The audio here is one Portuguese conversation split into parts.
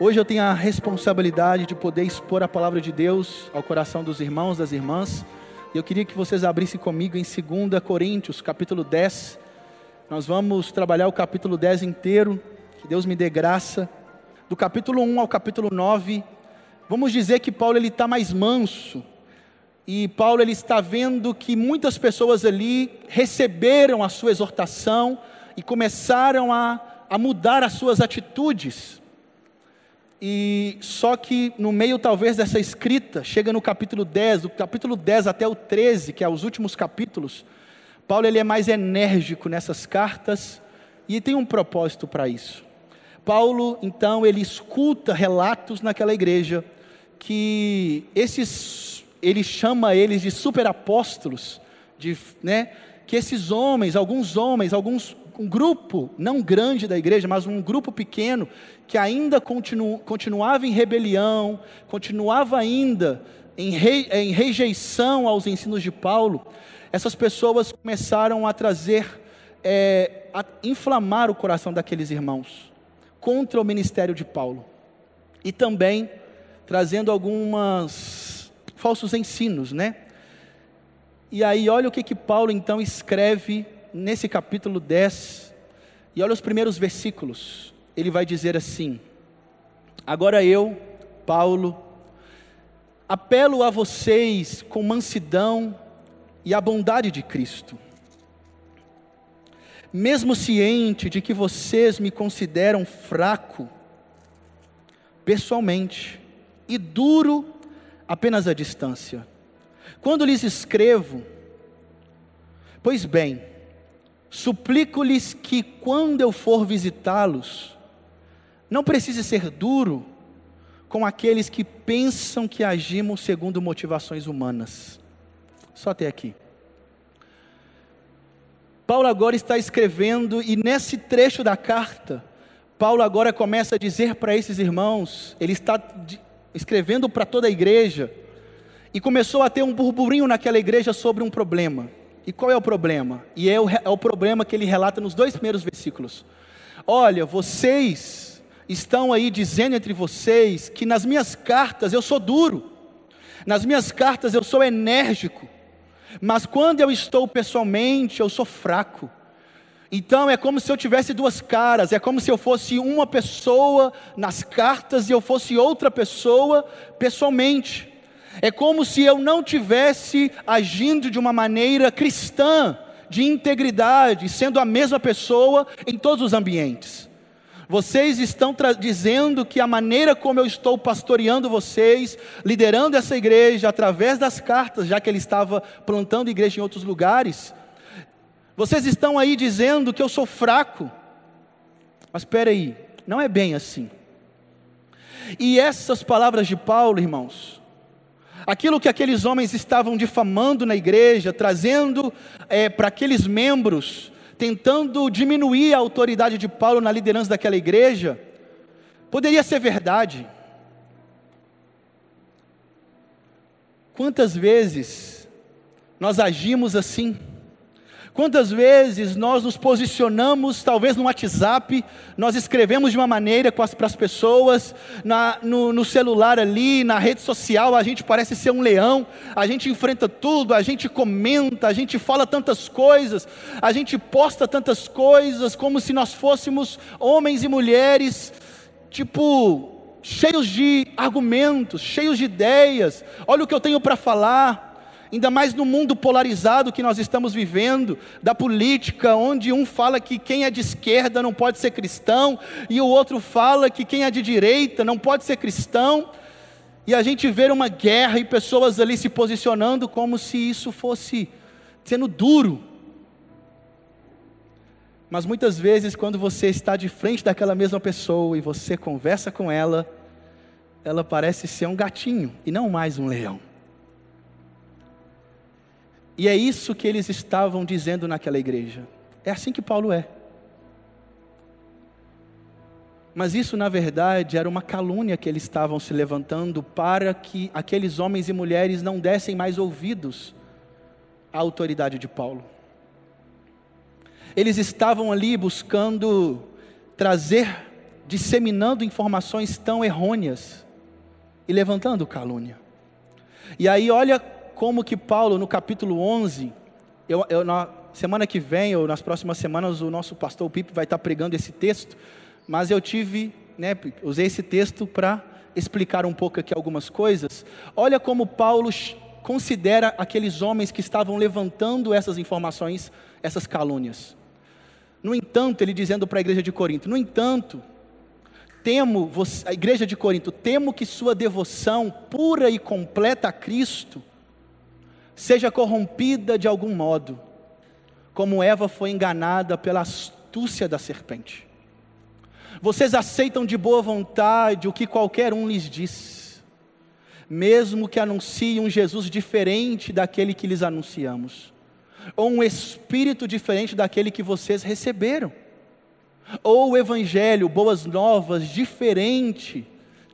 Hoje eu tenho a responsabilidade de poder expor a palavra de Deus ao coração dos irmãos, das irmãs. E eu queria que vocês abrissem comigo em 2 Coríntios, capítulo 10. Nós vamos trabalhar o capítulo 10 inteiro. Que Deus me dê graça. Do capítulo 1 ao capítulo 9, vamos dizer que Paulo ele está mais manso. E Paulo ele está vendo que muitas pessoas ali receberam a sua exortação e começaram a, a mudar as suas atitudes. E só que no meio talvez dessa escrita, chega no capítulo 10, do capítulo 10 até o 13, que é os últimos capítulos, Paulo ele é mais enérgico nessas cartas e tem um propósito para isso. Paulo, então, ele escuta relatos naquela igreja que esses ele chama eles de superapóstolos, de, né, que esses homens, alguns homens, alguns um grupo, não grande da igreja, mas um grupo pequeno, que ainda continu, continuava em rebelião, continuava ainda em, em rejeição aos ensinos de Paulo, essas pessoas começaram a trazer, é, a inflamar o coração daqueles irmãos contra o ministério de Paulo. E também trazendo alguns falsos ensinos, né? E aí, olha o que, que Paulo então escreve nesse capítulo 10, e olha os primeiros versículos, ele vai dizer assim: Agora eu, Paulo, apelo a vocês com mansidão e a bondade de Cristo, mesmo ciente de que vocês me consideram fraco, pessoalmente, e duro apenas à distância. Quando lhes escrevo, pois bem, Suplico-lhes que, quando eu for visitá-los, não precise ser duro com aqueles que pensam que agimos segundo motivações humanas. Só até aqui. Paulo agora está escrevendo, e nesse trecho da carta, Paulo agora começa a dizer para esses irmãos, ele está escrevendo para toda a igreja, e começou a ter um burburinho naquela igreja sobre um problema. E qual é o problema? E é o, é o problema que ele relata nos dois primeiros versículos. Olha, vocês estão aí dizendo entre vocês que nas minhas cartas eu sou duro, nas minhas cartas eu sou enérgico, mas quando eu estou pessoalmente eu sou fraco. Então é como se eu tivesse duas caras, é como se eu fosse uma pessoa nas cartas e eu fosse outra pessoa pessoalmente. É como se eu não tivesse agindo de uma maneira cristã, de integridade, sendo a mesma pessoa em todos os ambientes. Vocês estão dizendo que a maneira como eu estou pastoreando vocês, liderando essa igreja através das cartas, já que ele estava plantando igreja em outros lugares, vocês estão aí dizendo que eu sou fraco. Mas espera aí, não é bem assim. E essas palavras de Paulo, irmãos, aquilo que aqueles homens estavam difamando na igreja, trazendo é, para aqueles membros, tentando diminuir a autoridade de Paulo na liderança daquela igreja, poderia ser verdade. Quantas vezes nós agimos assim? Quantas vezes nós nos posicionamos, talvez no WhatsApp, nós escrevemos de uma maneira para as pessoas, na, no, no, celular ali, na rede social, a gente parece ser um leão, a gente enfrenta tudo, a gente comenta, a gente fala tantas coisas, a gente posta tantas coisas, como se nós fôssemos homens e mulheres, tipo, cheios de argumentos, cheios de ideias, olha o que eu tenho para falar ainda mais no mundo polarizado que nós estamos vivendo, da política, onde um fala que quem é de esquerda não pode ser cristão, e o outro fala que quem é de direita não pode ser cristão, e a gente vê uma guerra e pessoas ali se posicionando como se isso fosse sendo duro. Mas muitas vezes, quando você está de frente daquela mesma pessoa e você conversa com ela, ela parece ser um gatinho e não mais um leão. E é isso que eles estavam dizendo naquela igreja. É assim que Paulo é. Mas isso, na verdade, era uma calúnia que eles estavam se levantando para que aqueles homens e mulheres não dessem mais ouvidos à autoridade de Paulo. Eles estavam ali buscando trazer disseminando informações tão errôneas e levantando calúnia. E aí, olha como que Paulo, no capítulo 11, eu, eu, na semana que vem, ou nas próximas semanas, o nosso pastor Pipe vai estar pregando esse texto, mas eu tive, né, usei esse texto para explicar um pouco aqui algumas coisas. Olha como Paulo considera aqueles homens que estavam levantando essas informações, essas calúnias. No entanto, ele dizendo para a igreja de Corinto: No entanto, temo, a igreja de Corinto, temo que sua devoção pura e completa a Cristo seja corrompida de algum modo, como Eva foi enganada pela astúcia da serpente. Vocês aceitam de boa vontade o que qualquer um lhes diz, mesmo que anunciem um Jesus diferente daquele que lhes anunciamos, ou um espírito diferente daquele que vocês receberam, ou o evangelho, boas novas, diferente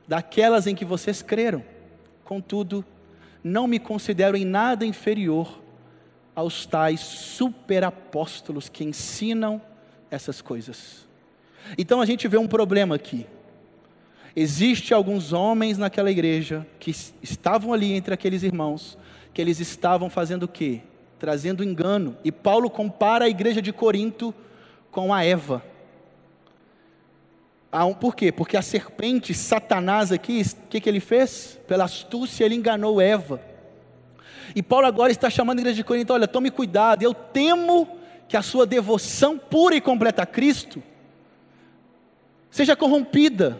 daquelas em que vocês creram. Contudo, não me considero em nada inferior aos tais superapóstolos que ensinam essas coisas. Então a gente vê um problema aqui. Existe alguns homens naquela igreja que estavam ali entre aqueles irmãos, que eles estavam fazendo o quê? Trazendo engano. E Paulo compara a igreja de Corinto com a Eva. Por quê? Porque a serpente, Satanás aqui, o que, que ele fez? Pela astúcia, ele enganou Eva. E Paulo agora está chamando a igreja de Corinto: olha, tome cuidado, eu temo que a sua devoção pura e completa a Cristo seja corrompida.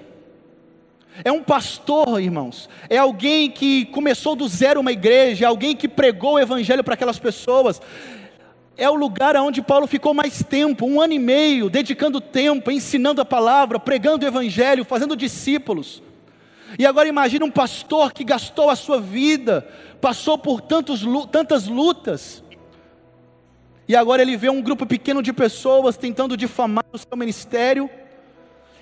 É um pastor, irmãos, é alguém que começou do zero uma igreja, é alguém que pregou o evangelho para aquelas pessoas, é o lugar onde Paulo ficou mais tempo, um ano e meio, dedicando tempo, ensinando a palavra, pregando o evangelho, fazendo discípulos. E agora imagine um pastor que gastou a sua vida, passou por tantos, tantas lutas, e agora ele vê um grupo pequeno de pessoas tentando difamar o seu ministério,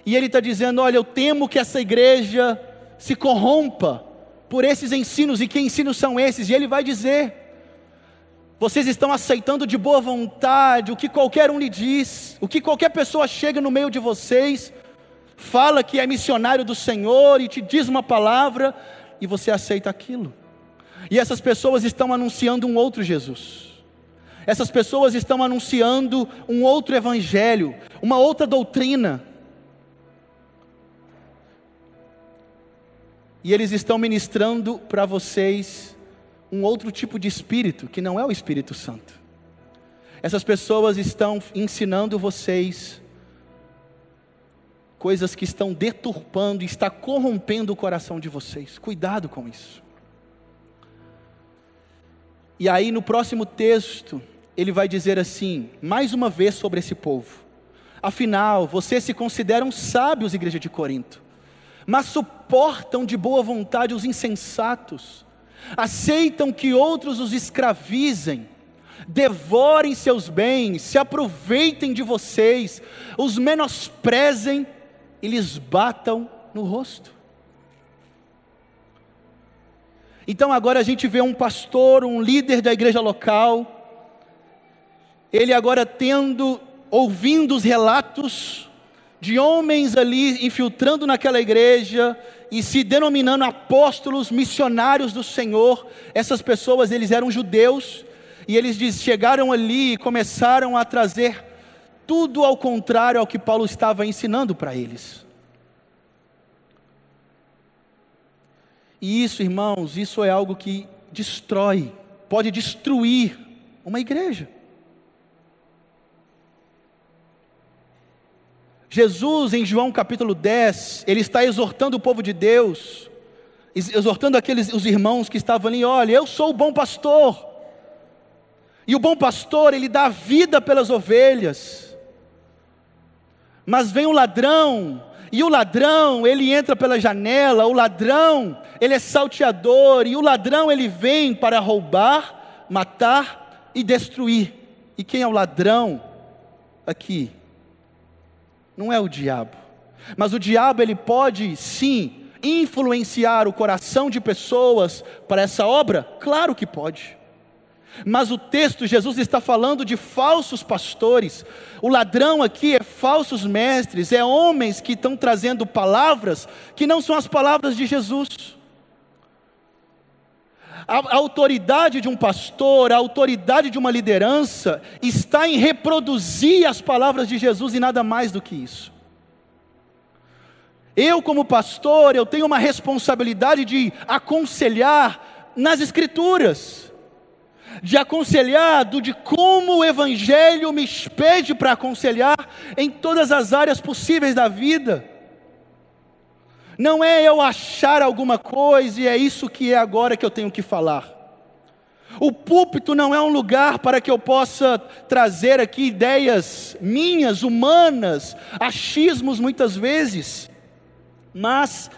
e ele está dizendo: Olha, eu temo que essa igreja se corrompa por esses ensinos, e que ensinos são esses? E ele vai dizer: vocês estão aceitando de boa vontade o que qualquer um lhe diz, o que qualquer pessoa chega no meio de vocês, fala que é missionário do Senhor e te diz uma palavra e você aceita aquilo. E essas pessoas estão anunciando um outro Jesus. Essas pessoas estão anunciando um outro evangelho, uma outra doutrina. E eles estão ministrando para vocês um outro tipo de espírito, que não é o Espírito Santo. Essas pessoas estão ensinando vocês coisas que estão deturpando, está corrompendo o coração de vocês. Cuidado com isso. E aí no próximo texto, ele vai dizer assim, mais uma vez sobre esse povo. Afinal, vocês se consideram sábios, igreja de Corinto, mas suportam de boa vontade os insensatos aceitam que outros os escravizem, devorem seus bens, se aproveitem de vocês, os menosprezem e lhes batam no rosto. Então agora a gente vê um pastor, um líder da igreja local, ele agora tendo, ouvindo os relatos de homens ali infiltrando naquela igreja e se denominando apóstolos, missionários do Senhor. Essas pessoas, eles eram judeus e eles chegaram ali e começaram a trazer tudo ao contrário ao que Paulo estava ensinando para eles. E isso, irmãos, isso é algo que destrói, pode destruir uma igreja. Jesus, em João capítulo 10, ele está exortando o povo de Deus, exortando aqueles os irmãos que estavam ali: olha, eu sou o bom pastor, e o bom pastor, ele dá vida pelas ovelhas, mas vem o ladrão, e o ladrão, ele entra pela janela, o ladrão, ele é salteador, e o ladrão, ele vem para roubar, matar e destruir. E quem é o ladrão aqui? Não é o diabo. Mas o diabo ele pode sim influenciar o coração de pessoas para essa obra? Claro que pode. Mas o texto, Jesus está falando de falsos pastores. O ladrão aqui é falsos mestres, é homens que estão trazendo palavras que não são as palavras de Jesus. A, autoridade de um pastor, a autoridade de uma liderança, está em reproduzir as palavras de Jesus e nada mais do que isso. Eu, como pastor, eu tenho uma responsabilidade de aconselhar nas Escrituras, de aconselhar do, de como o Evangelho me pede para aconselhar em todas as áreas possíveis da vida. Não é eu achar alguma coisa e é isso que é agora que eu tenho que falar. O púlpito não é um lugar para que eu possa trazer aqui ideias minhas, humanas, achismos muitas vezes, mas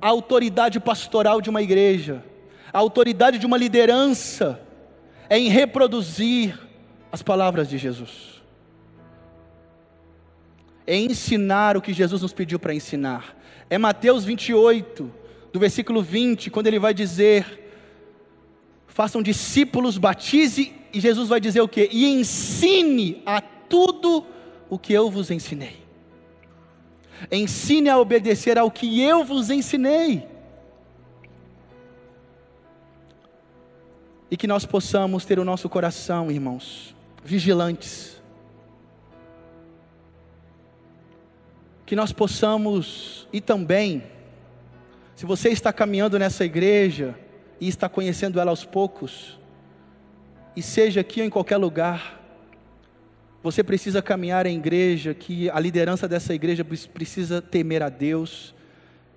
a autoridade pastoral de uma igreja, a autoridade de uma liderança, é em reproduzir as palavras de Jesus, é ensinar o que Jesus nos pediu para ensinar é Mateus 28, do versículo 20, quando ele vai dizer: façam discípulos, batize, e Jesus vai dizer o que? E ensine a tudo o que eu vos ensinei. Ensine a obedecer ao que eu vos ensinei. E que nós possamos ter o nosso coração, irmãos, vigilantes que nós possamos, e também, se você está caminhando nessa igreja e está conhecendo ela aos poucos, e seja aqui ou em qualquer lugar, você precisa caminhar em igreja, que a liderança dessa igreja precisa temer a Deus,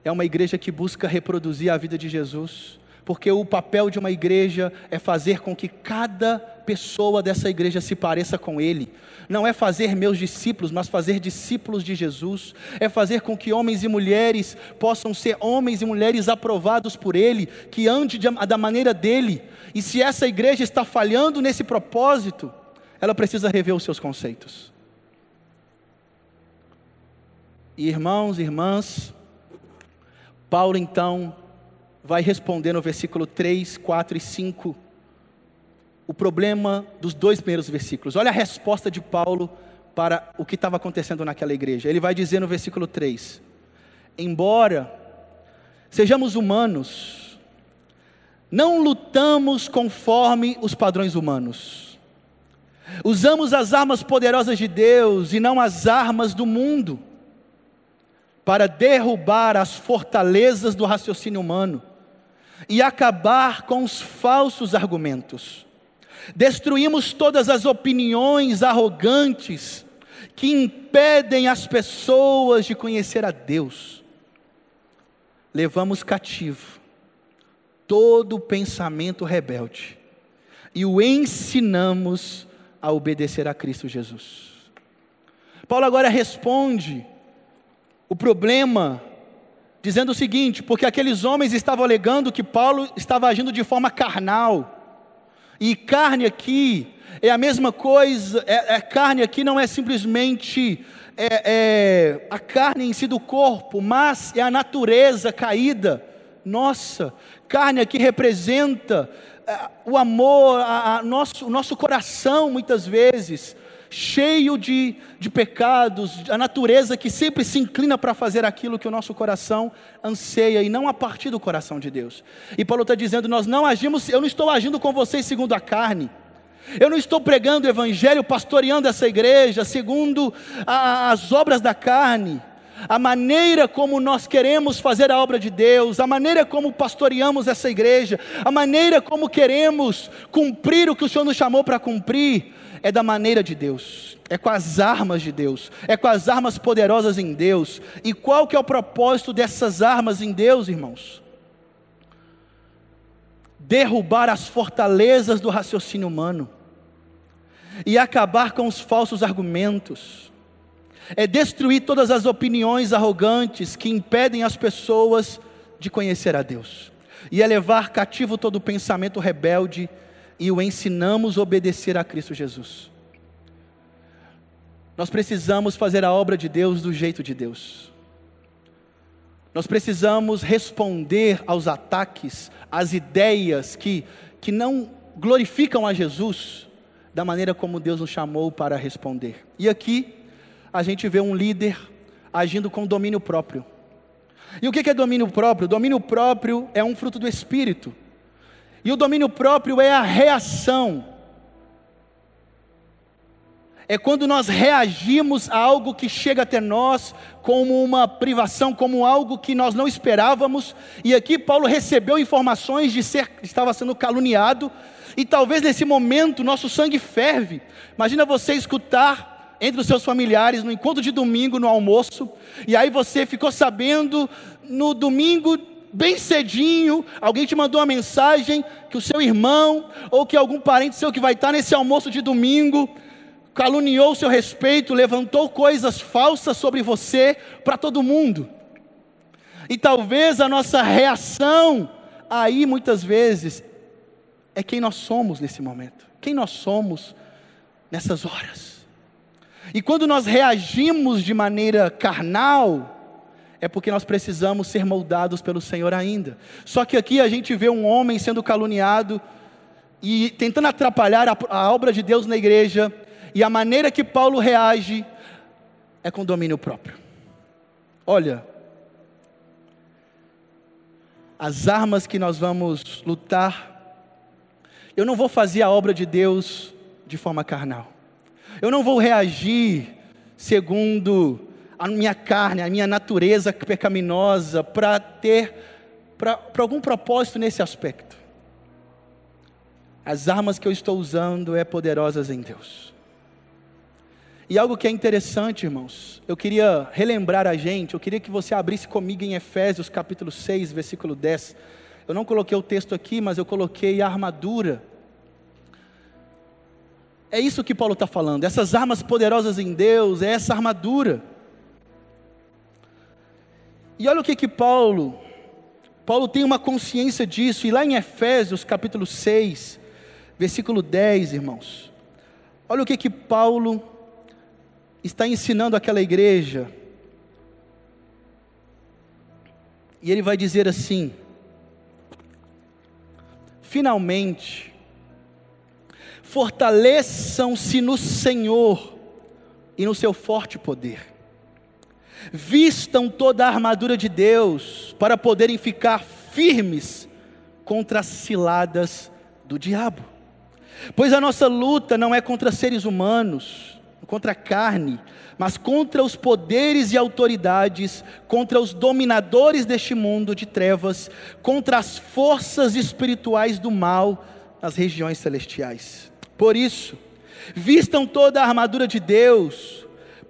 é uma igreja que busca reproduzir a vida de Jesus, porque o papel de uma igreja é fazer com que cada pessoa dessa igreja se pareça com Ele. Não é fazer meus discípulos, mas fazer discípulos de Jesus. É fazer com que homens e mulheres possam ser homens e mulheres aprovados por Ele, que ande da maneira dele. E se essa igreja está falhando nesse propósito, ela precisa rever os seus conceitos. Irmãos e irmãs, Paulo então vai responder no versículo 3, 4 e 5 o problema dos dois primeiros versículos. Olha a resposta de Paulo para o que estava acontecendo naquela igreja. Ele vai dizer no versículo 3: Embora sejamos humanos, não lutamos conforme os padrões humanos. Usamos as armas poderosas de Deus e não as armas do mundo para derrubar as fortalezas do raciocínio humano e acabar com os falsos argumentos. Destruímos todas as opiniões arrogantes que impedem as pessoas de conhecer a Deus. Levamos cativo todo pensamento rebelde e o ensinamos a obedecer a Cristo Jesus. Paulo agora responde o problema dizendo o seguinte: porque aqueles homens estavam alegando que Paulo estava agindo de forma carnal e carne aqui é a mesma coisa, é, é carne aqui não é simplesmente é, é, a carne em si do corpo, mas é a natureza caída. Nossa, carne aqui representa é, o amor, a, a nosso, o nosso coração, muitas vezes, cheio de, de pecados, a natureza que sempre se inclina para fazer aquilo que o nosso coração anseia e não a partir do coração de Deus. E Paulo está dizendo: nós não agimos, eu não estou agindo com vocês segundo a carne. Eu não estou pregando o evangelho, pastoreando essa igreja segundo a, as obras da carne a maneira como nós queremos fazer a obra de Deus, a maneira como pastoreamos essa igreja, a maneira como queremos cumprir o que o Senhor nos chamou para cumprir, é da maneira de Deus, é com as armas de Deus, é com as armas poderosas em Deus. E qual que é o propósito dessas armas em Deus, irmãos? Derrubar as fortalezas do raciocínio humano e acabar com os falsos argumentos. É destruir todas as opiniões arrogantes que impedem as pessoas de conhecer a Deus. E é levar cativo todo pensamento rebelde e o ensinamos a obedecer a Cristo Jesus. Nós precisamos fazer a obra de Deus do jeito de Deus. Nós precisamos responder aos ataques, às ideias que, que não glorificam a Jesus da maneira como Deus nos chamou para responder. E aqui a gente vê um líder agindo com domínio próprio. E o que é domínio próprio? Domínio próprio é um fruto do Espírito. E o domínio próprio é a reação. É quando nós reagimos a algo que chega até nós como uma privação, como algo que nós não esperávamos. E aqui Paulo recebeu informações de ser estava sendo caluniado, e talvez nesse momento nosso sangue ferve. Imagina você escutar entre os seus familiares no encontro de domingo no almoço, e aí você ficou sabendo no domingo bem cedinho, alguém te mandou uma mensagem que o seu irmão ou que algum parente seu que vai estar nesse almoço de domingo caluniou o seu respeito, levantou coisas falsas sobre você para todo mundo. E talvez a nossa reação aí muitas vezes é quem nós somos nesse momento, quem nós somos nessas horas. E quando nós reagimos de maneira carnal, é porque nós precisamos ser moldados pelo Senhor ainda. Só que aqui a gente vê um homem sendo caluniado e tentando atrapalhar a, a obra de Deus na igreja, e a maneira que Paulo reage é com domínio próprio. Olha, as armas que nós vamos lutar, eu não vou fazer a obra de Deus de forma carnal. Eu não vou reagir segundo a minha carne, a minha natureza pecaminosa, para ter, para algum propósito nesse aspecto. As armas que eu estou usando é poderosas em Deus. E algo que é interessante, irmãos, eu queria relembrar a gente, eu queria que você abrisse comigo em Efésios capítulo 6, versículo 10. Eu não coloquei o texto aqui, mas eu coloquei a armadura. É isso que Paulo está falando, essas armas poderosas em Deus, é essa armadura. E olha o que que Paulo, Paulo tem uma consciência disso, e lá em Efésios capítulo 6, versículo 10, irmãos, olha o que que Paulo está ensinando aquela igreja, e ele vai dizer assim: finalmente, fortaleçam-se no Senhor e no seu forte poder vistam toda a armadura de Deus para poderem ficar firmes contra as ciladas do diabo. Pois a nossa luta não é contra seres humanos, contra a carne, mas contra os poderes e autoridades, contra os dominadores deste mundo de trevas, contra as forças espirituais do mal nas regiões celestiais. Por isso, vistam toda a armadura de Deus,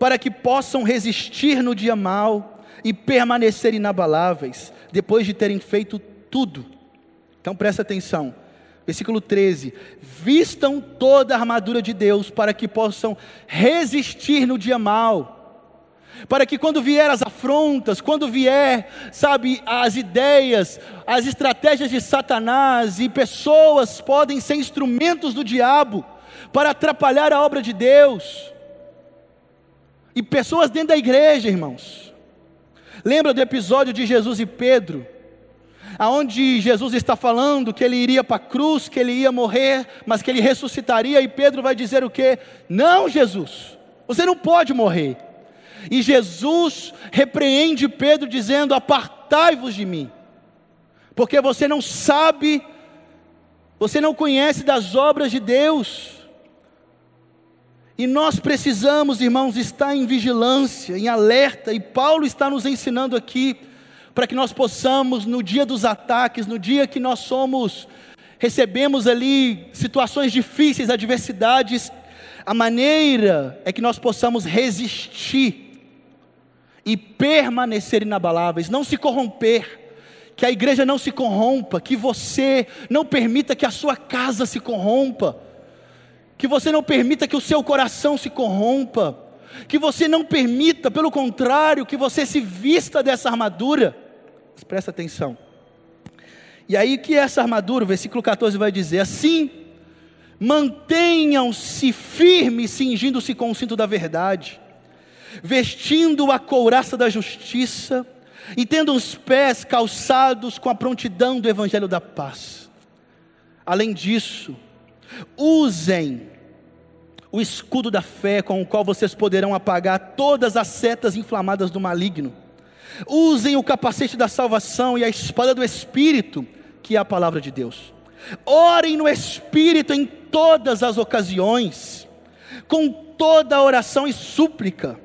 para que possam resistir no dia mal e permanecer inabaláveis, depois de terem feito tudo. Então presta atenção. Versículo 13: Vistam toda a armadura de Deus para que possam resistir no dia mal, para que quando vier as afrontas, quando vier, sabe, as ideias, as estratégias de Satanás e pessoas podem ser instrumentos do diabo para atrapalhar a obra de Deus, e pessoas dentro da igreja, irmãos. Lembra do episódio de Jesus e Pedro? Aonde Jesus está falando que ele iria para a cruz, que ele ia morrer, mas que ele ressuscitaria, e Pedro vai dizer o que? Não, Jesus, você não pode morrer. E Jesus repreende Pedro, dizendo: Apartai-vos de mim, porque você não sabe, você não conhece das obras de Deus. E nós precisamos, irmãos, estar em vigilância, em alerta, e Paulo está nos ensinando aqui, para que nós possamos, no dia dos ataques, no dia que nós somos, recebemos ali situações difíceis, adversidades, a maneira é que nós possamos resistir e permanecer inabaláveis, não se corromper, que a igreja não se corrompa, que você não permita que a sua casa se corrompa que você não permita que o seu coração se corrompa, que você não permita, pelo contrário, que você se vista dessa armadura. Mas presta atenção. E aí, que é essa armadura? O versículo 14 vai dizer: assim, mantenham-se firmes, cingindo-se com o cinto da verdade, vestindo a couraça da justiça, e tendo os pés calçados com a prontidão do evangelho da paz. Além disso, Usem o escudo da fé com o qual vocês poderão apagar todas as setas inflamadas do maligno. Usem o capacete da salvação e a espada do Espírito, que é a palavra de Deus. Orem no Espírito em todas as ocasiões, com toda oração e súplica.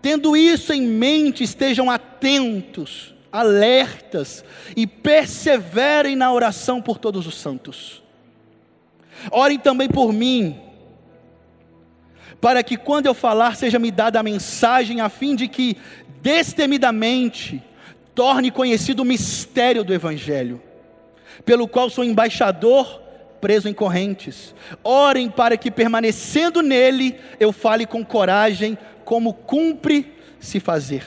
Tendo isso em mente, estejam atentos, alertas e perseverem na oração por todos os santos. Orem também por mim para que quando eu falar seja me dada a mensagem, a fim de que destemidamente torne conhecido o mistério do Evangelho, pelo qual sou embaixador preso em correntes. Orem para que permanecendo nele eu fale com coragem, como cumpre se fazer.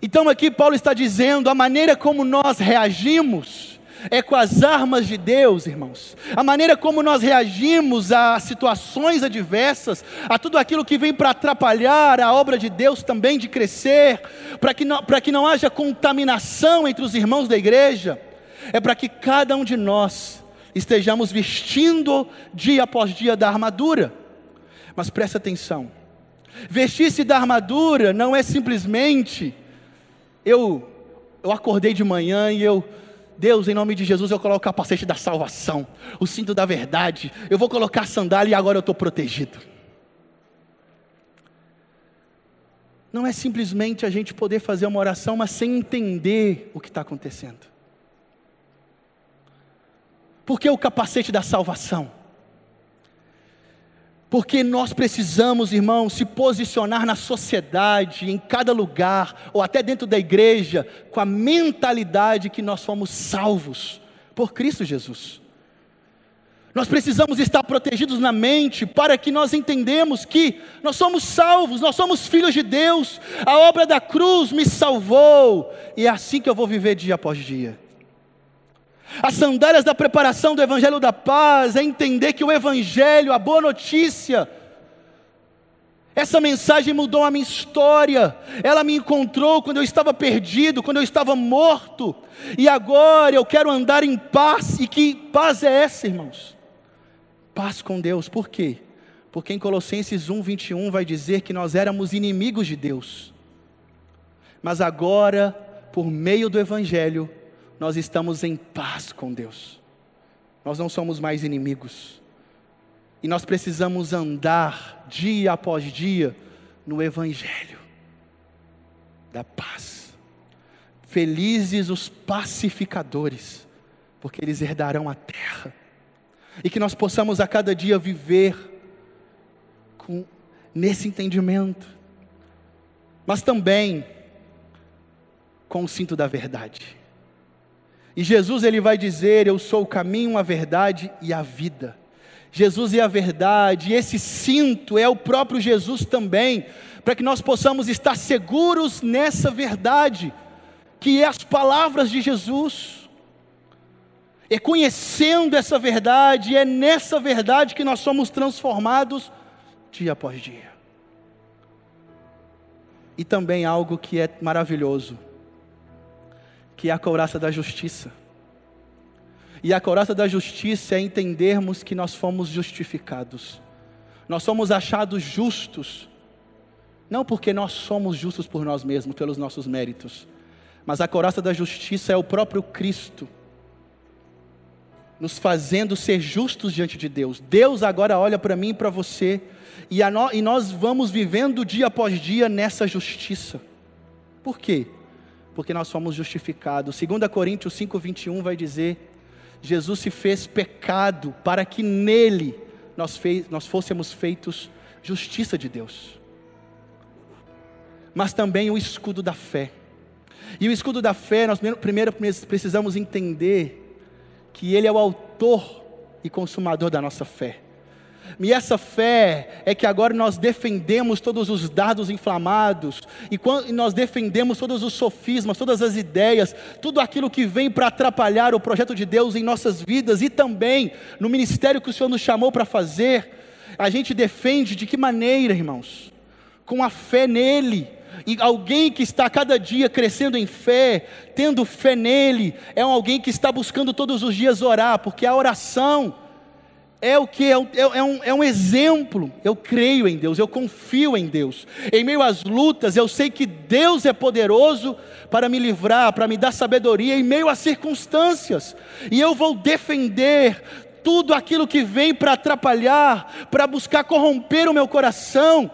Então aqui Paulo está dizendo a maneira como nós reagimos é com as armas de Deus, irmãos. A maneira como nós reagimos a situações adversas, a tudo aquilo que vem para atrapalhar a obra de Deus também de crescer, para que, não, que não haja contaminação entre os irmãos da igreja, é para que cada um de nós estejamos vestindo dia após dia da armadura. Mas presta atenção: vestir-se da armadura não é simplesmente eu, eu acordei de manhã e eu Deus, em nome de Jesus, eu coloco o capacete da salvação, o cinto da verdade, eu vou colocar a sandália e agora eu estou protegido. Não é simplesmente a gente poder fazer uma oração, mas sem entender o que está acontecendo. Por que o capacete da salvação? Porque nós precisamos, irmão, se posicionar na sociedade, em cada lugar, ou até dentro da igreja, com a mentalidade que nós fomos salvos por Cristo Jesus. Nós precisamos estar protegidos na mente para que nós entendemos que nós somos salvos, nós somos filhos de Deus, a obra da cruz me salvou, e é assim que eu vou viver dia após dia. As sandálias da preparação do Evangelho da Paz é entender que o Evangelho, a boa notícia, essa mensagem mudou a minha história. Ela me encontrou quando eu estava perdido, quando eu estava morto. E agora eu quero andar em paz. E que paz é essa, irmãos? Paz com Deus. Por quê? Porque em Colossenses 1, 21 vai dizer que nós éramos inimigos de Deus. Mas agora, por meio do Evangelho, nós estamos em paz com Deus. Nós não somos mais inimigos. E nós precisamos andar dia após dia no Evangelho da paz. Felizes os pacificadores, porque eles herdarão a terra. E que nós possamos a cada dia viver com, nesse entendimento, mas também com o cinto da verdade e Jesus ele vai dizer: Eu sou o caminho, a verdade e a vida. Jesus é a verdade, esse cinto é o próprio Jesus também, para que nós possamos estar seguros nessa verdade, que é as palavras de Jesus. É conhecendo essa verdade, é nessa verdade que nós somos transformados dia após dia. E também algo que é maravilhoso que é a couraça da justiça. E a couraça da justiça é entendermos que nós fomos justificados. Nós somos achados justos, não porque nós somos justos por nós mesmos, pelos nossos méritos, mas a couraça da justiça é o próprio Cristo, nos fazendo ser justos diante de Deus. Deus agora olha para mim e para você, e, no, e nós vamos vivendo dia após dia nessa justiça. Por quê? Porque nós fomos justificados. 2 Coríntios 5, 21 vai dizer: Jesus se fez pecado para que nele nós, fez, nós fôssemos feitos justiça de Deus. Mas também o escudo da fé. E o escudo da fé, nós primeiro precisamos entender que ele é o autor e consumador da nossa fé. E essa fé é que agora nós defendemos todos os dados inflamados, e nós defendemos todos os sofismas, todas as ideias, tudo aquilo que vem para atrapalhar o projeto de Deus em nossas vidas e também no ministério que o Senhor nos chamou para fazer, a gente defende de que maneira, irmãos? Com a fé nele. E alguém que está cada dia crescendo em fé, tendo fé nele, é alguém que está buscando todos os dias orar, porque a oração é o que? É um, é, um, é um exemplo. Eu creio em Deus, eu confio em Deus. Em meio às lutas, eu sei que Deus é poderoso para me livrar, para me dar sabedoria em meio às circunstâncias. E eu vou defender tudo aquilo que vem para atrapalhar, para buscar corromper o meu coração.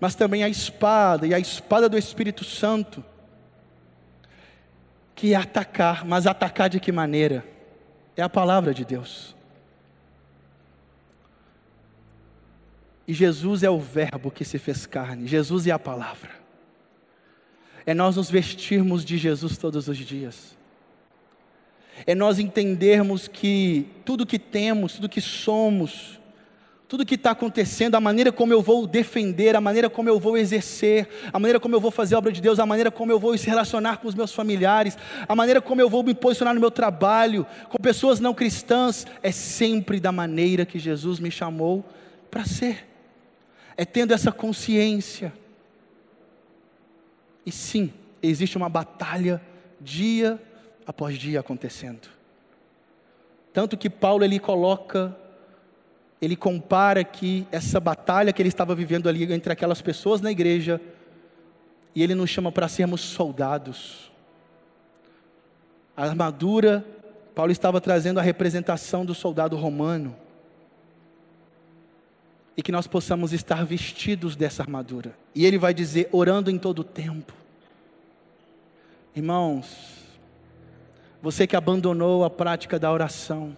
Mas também a espada, e a espada do Espírito Santo que atacar, mas atacar de que maneira? É a palavra de Deus. E Jesus é o Verbo que se fez carne, Jesus é a palavra. É nós nos vestirmos de Jesus todos os dias. É nós entendermos que tudo que temos, tudo que somos, tudo que está acontecendo, a maneira como eu vou defender, a maneira como eu vou exercer, a maneira como eu vou fazer a obra de Deus, a maneira como eu vou se relacionar com os meus familiares, a maneira como eu vou me posicionar no meu trabalho, com pessoas não cristãs, é sempre da maneira que Jesus me chamou para ser. É tendo essa consciência. E sim, existe uma batalha dia após dia acontecendo. Tanto que Paulo ele coloca ele compara que essa batalha que ele estava vivendo ali entre aquelas pessoas na igreja, e ele nos chama para sermos soldados. A armadura, Paulo estava trazendo a representação do soldado romano. E que nós possamos estar vestidos dessa armadura. E ele vai dizer, orando em todo o tempo. Irmãos, você que abandonou a prática da oração,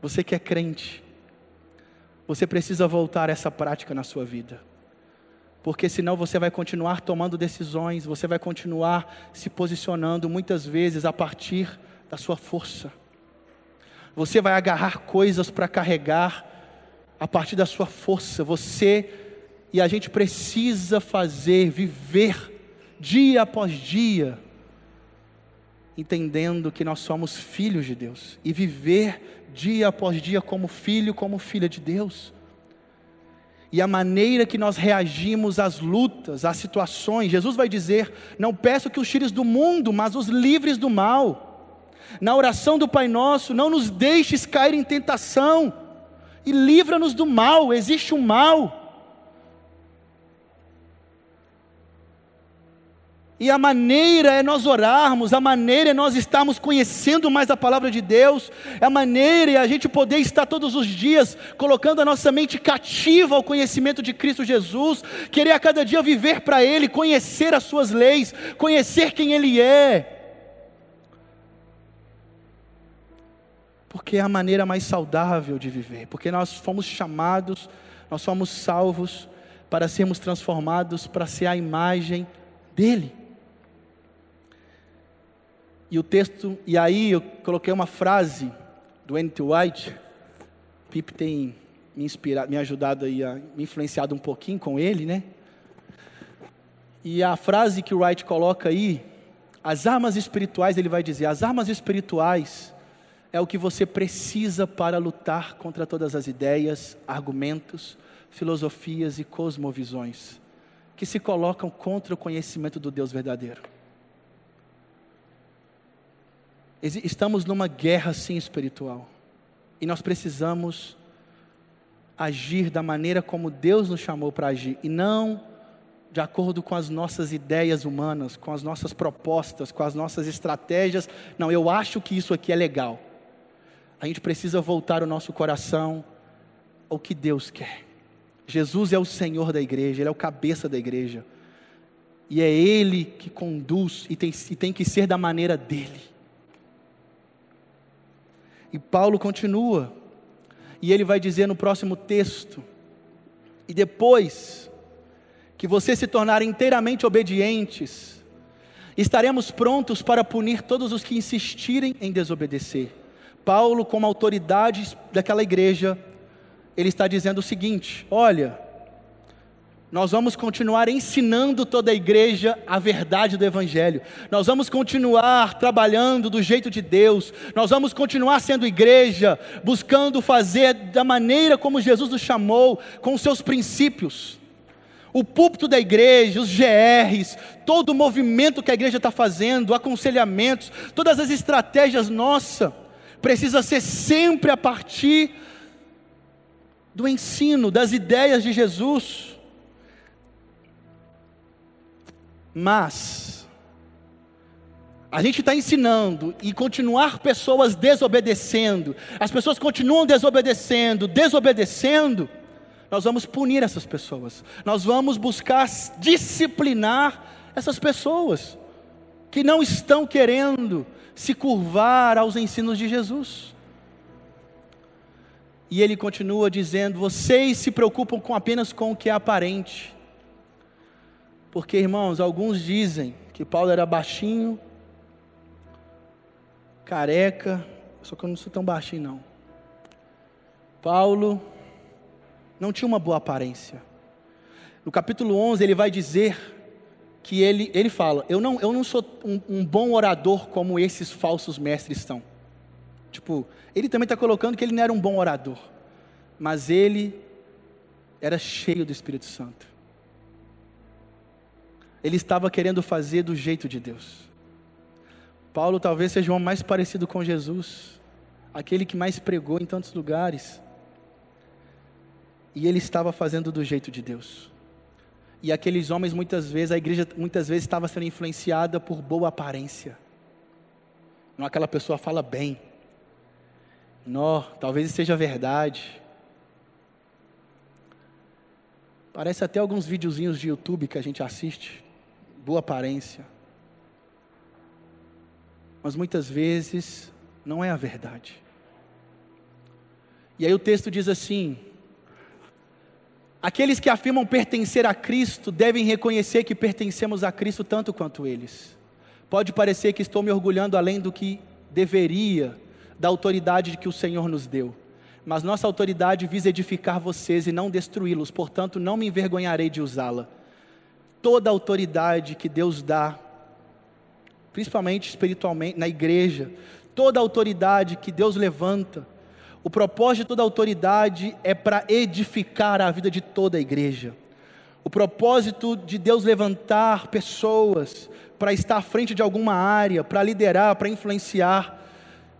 você que é crente, você precisa voltar essa prática na sua vida. Porque senão você vai continuar tomando decisões, você vai continuar se posicionando muitas vezes a partir da sua força. Você vai agarrar coisas para carregar a partir da sua força. Você e a gente precisa fazer, viver dia após dia, entendendo que nós somos filhos de Deus e viver dia após dia como filho, como filha de Deus. E a maneira que nós reagimos às lutas, às situações, Jesus vai dizer: Não peço que os tires do mundo, mas os livres do mal. Na oração do Pai Nosso, não nos deixes cair em tentação, e livra-nos do mal, existe um mal. E a maneira é nós orarmos, a maneira é nós estarmos conhecendo mais a palavra de Deus, a maneira é a gente poder estar todos os dias colocando a nossa mente cativa ao conhecimento de Cristo Jesus, querer a cada dia viver para Ele, conhecer as Suas leis, conhecer quem Ele é. Porque é a maneira mais saudável de viver, porque nós fomos chamados, nós fomos salvos para sermos transformados, para ser a imagem dEle. E o texto, e aí eu coloquei uma frase do N.T. White, Pip tem me inspirado, me ajudado aí, a, me influenciado um pouquinho com ele, né? E a frase que o Wright coloca aí, as armas espirituais, ele vai dizer, as armas espirituais é o que você precisa para lutar contra todas as ideias, argumentos, filosofias e cosmovisões que se colocam contra o conhecimento do Deus verdadeiro. Estamos numa guerra sim espiritual. E nós precisamos agir da maneira como Deus nos chamou para agir e não de acordo com as nossas ideias humanas, com as nossas propostas, com as nossas estratégias. Não, eu acho que isso aqui é legal. A gente precisa voltar o nosso coração ao que Deus quer. Jesus é o Senhor da igreja, Ele é o cabeça da igreja. E é Ele que conduz e tem, e tem que ser da maneira dEle. E Paulo continua, e ele vai dizer no próximo texto: e depois que vocês se tornarem inteiramente obedientes, estaremos prontos para punir todos os que insistirem em desobedecer. Paulo, como autoridade daquela igreja, ele está dizendo o seguinte: olha, nós vamos continuar ensinando toda a igreja a verdade do Evangelho. Nós vamos continuar trabalhando do jeito de Deus. Nós vamos continuar sendo igreja, buscando fazer da maneira como Jesus nos chamou, com seus princípios. O púlpito da igreja, os GRs, todo o movimento que a igreja está fazendo, aconselhamentos, todas as estratégias nossas, precisa ser sempre a partir do ensino, das ideias de Jesus. Mas, a gente está ensinando e continuar pessoas desobedecendo, as pessoas continuam desobedecendo, desobedecendo, nós vamos punir essas pessoas, nós vamos buscar disciplinar essas pessoas que não estão querendo se curvar aos ensinos de Jesus. E ele continua dizendo: vocês se preocupam com apenas com o que é aparente. Porque, irmãos, alguns dizem que Paulo era baixinho, careca, só que eu não sou tão baixinho, não. Paulo não tinha uma boa aparência. No capítulo 11, ele vai dizer que ele, ele fala: Eu não, eu não sou um, um bom orador como esses falsos mestres são. Tipo, ele também está colocando que ele não era um bom orador, mas ele era cheio do Espírito Santo. Ele estava querendo fazer do jeito de Deus. Paulo talvez seja o homem mais parecido com Jesus, aquele que mais pregou em tantos lugares. E ele estava fazendo do jeito de Deus. E aqueles homens muitas vezes, a igreja muitas vezes estava sendo influenciada por boa aparência. Não aquela pessoa fala bem, Nó, talvez seja verdade. Parece até alguns videozinhos de YouTube que a gente assiste. Boa aparência. Mas muitas vezes não é a verdade. E aí o texto diz assim: Aqueles que afirmam pertencer a Cristo devem reconhecer que pertencemos a Cristo tanto quanto eles. Pode parecer que estou me orgulhando além do que deveria da autoridade que o Senhor nos deu. Mas nossa autoridade visa edificar vocês e não destruí-los, portanto, não me envergonharei de usá-la. Toda a autoridade que Deus dá, principalmente espiritualmente, na igreja, toda a autoridade que Deus levanta, o propósito de toda autoridade é para edificar a vida de toda a igreja. O propósito de Deus levantar pessoas para estar à frente de alguma área, para liderar, para influenciar,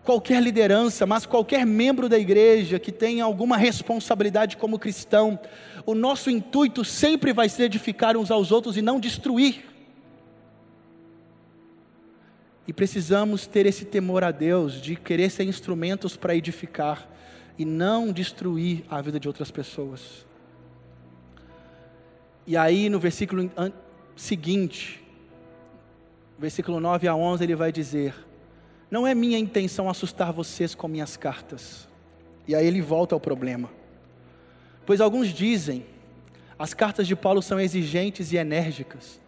qualquer liderança, mas qualquer membro da igreja que tenha alguma responsabilidade como cristão, o nosso intuito sempre vai ser edificar uns aos outros e não destruir. E precisamos ter esse temor a Deus, de querer ser instrumentos para edificar e não destruir a vida de outras pessoas. E aí no versículo seguinte, versículo 9 a 11, ele vai dizer: não é minha intenção assustar vocês com minhas cartas. E aí ele volta ao problema. Pois alguns dizem, as cartas de Paulo são exigentes e enérgicas,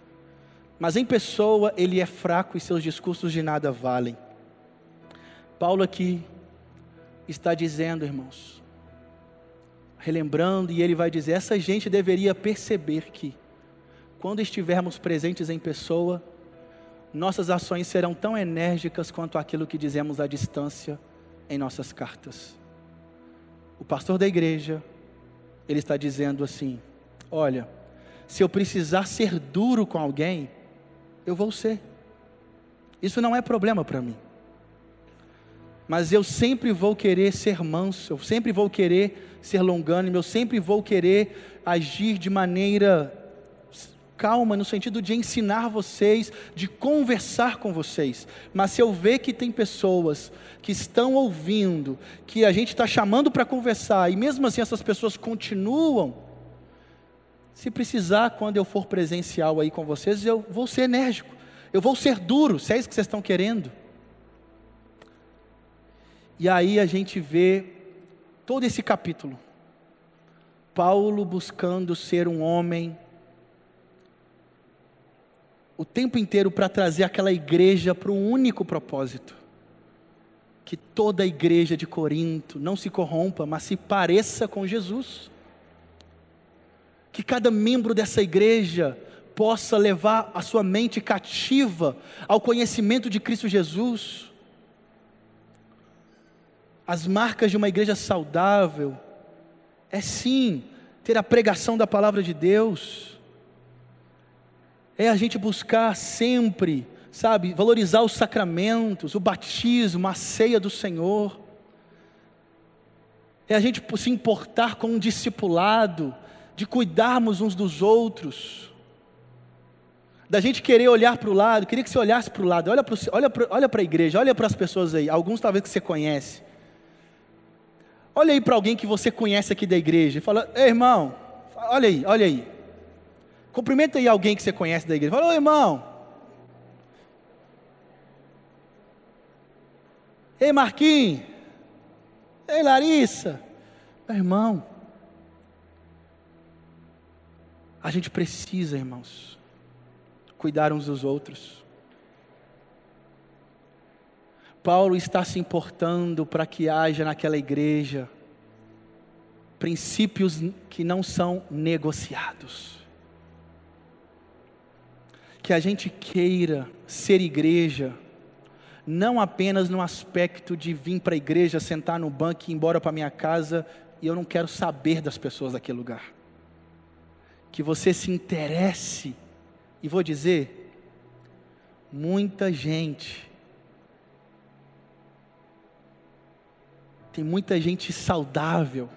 mas em pessoa ele é fraco e seus discursos de nada valem. Paulo aqui está dizendo, irmãos, relembrando, e ele vai dizer: essa gente deveria perceber que, quando estivermos presentes em pessoa, nossas ações serão tão enérgicas quanto aquilo que dizemos à distância em nossas cartas. O pastor da igreja, ele está dizendo assim: olha, se eu precisar ser duro com alguém, eu vou ser. Isso não é problema para mim. Mas eu sempre vou querer ser manso, eu sempre vou querer ser longânimo, eu sempre vou querer agir de maneira calma no sentido de ensinar vocês, de conversar com vocês. Mas se eu ver que tem pessoas que estão ouvindo, que a gente está chamando para conversar, e mesmo assim essas pessoas continuam, se precisar, quando eu for presencial aí com vocês, eu vou ser enérgico, eu vou ser duro, se é isso que vocês estão querendo. E aí a gente vê todo esse capítulo. Paulo buscando ser um homem o tempo inteiro para trazer aquela igreja para um único propósito: que toda a igreja de Corinto não se corrompa, mas se pareça com Jesus. Que cada membro dessa igreja possa levar a sua mente cativa ao conhecimento de Cristo Jesus. As marcas de uma igreja saudável é sim ter a pregação da palavra de Deus é a gente buscar sempre, sabe, valorizar os sacramentos, o batismo, a ceia do Senhor. é a gente se importar com um discipulado, de cuidarmos uns dos outros, da gente querer olhar para o lado, queria que você olhasse para o lado, olha para olha olha a igreja, olha para as pessoas aí, alguns talvez que você conhece. Olha aí para alguém que você conhece aqui da igreja e fala, Ei, irmão, olha aí, olha aí. Cumprimenta aí alguém que você conhece da igreja. Fala, ô irmão. Ei, Marquinhos. Ei, Larissa. Meu irmão. A gente precisa, irmãos, cuidar uns dos outros. Paulo está se importando para que haja naquela igreja princípios que não são negociados. Que a gente queira ser igreja, não apenas no aspecto de vir para a igreja, sentar no banco e ir embora para minha casa e eu não quero saber das pessoas daquele lugar. Que você se interesse, e vou dizer, muita gente Tem muita gente saudável,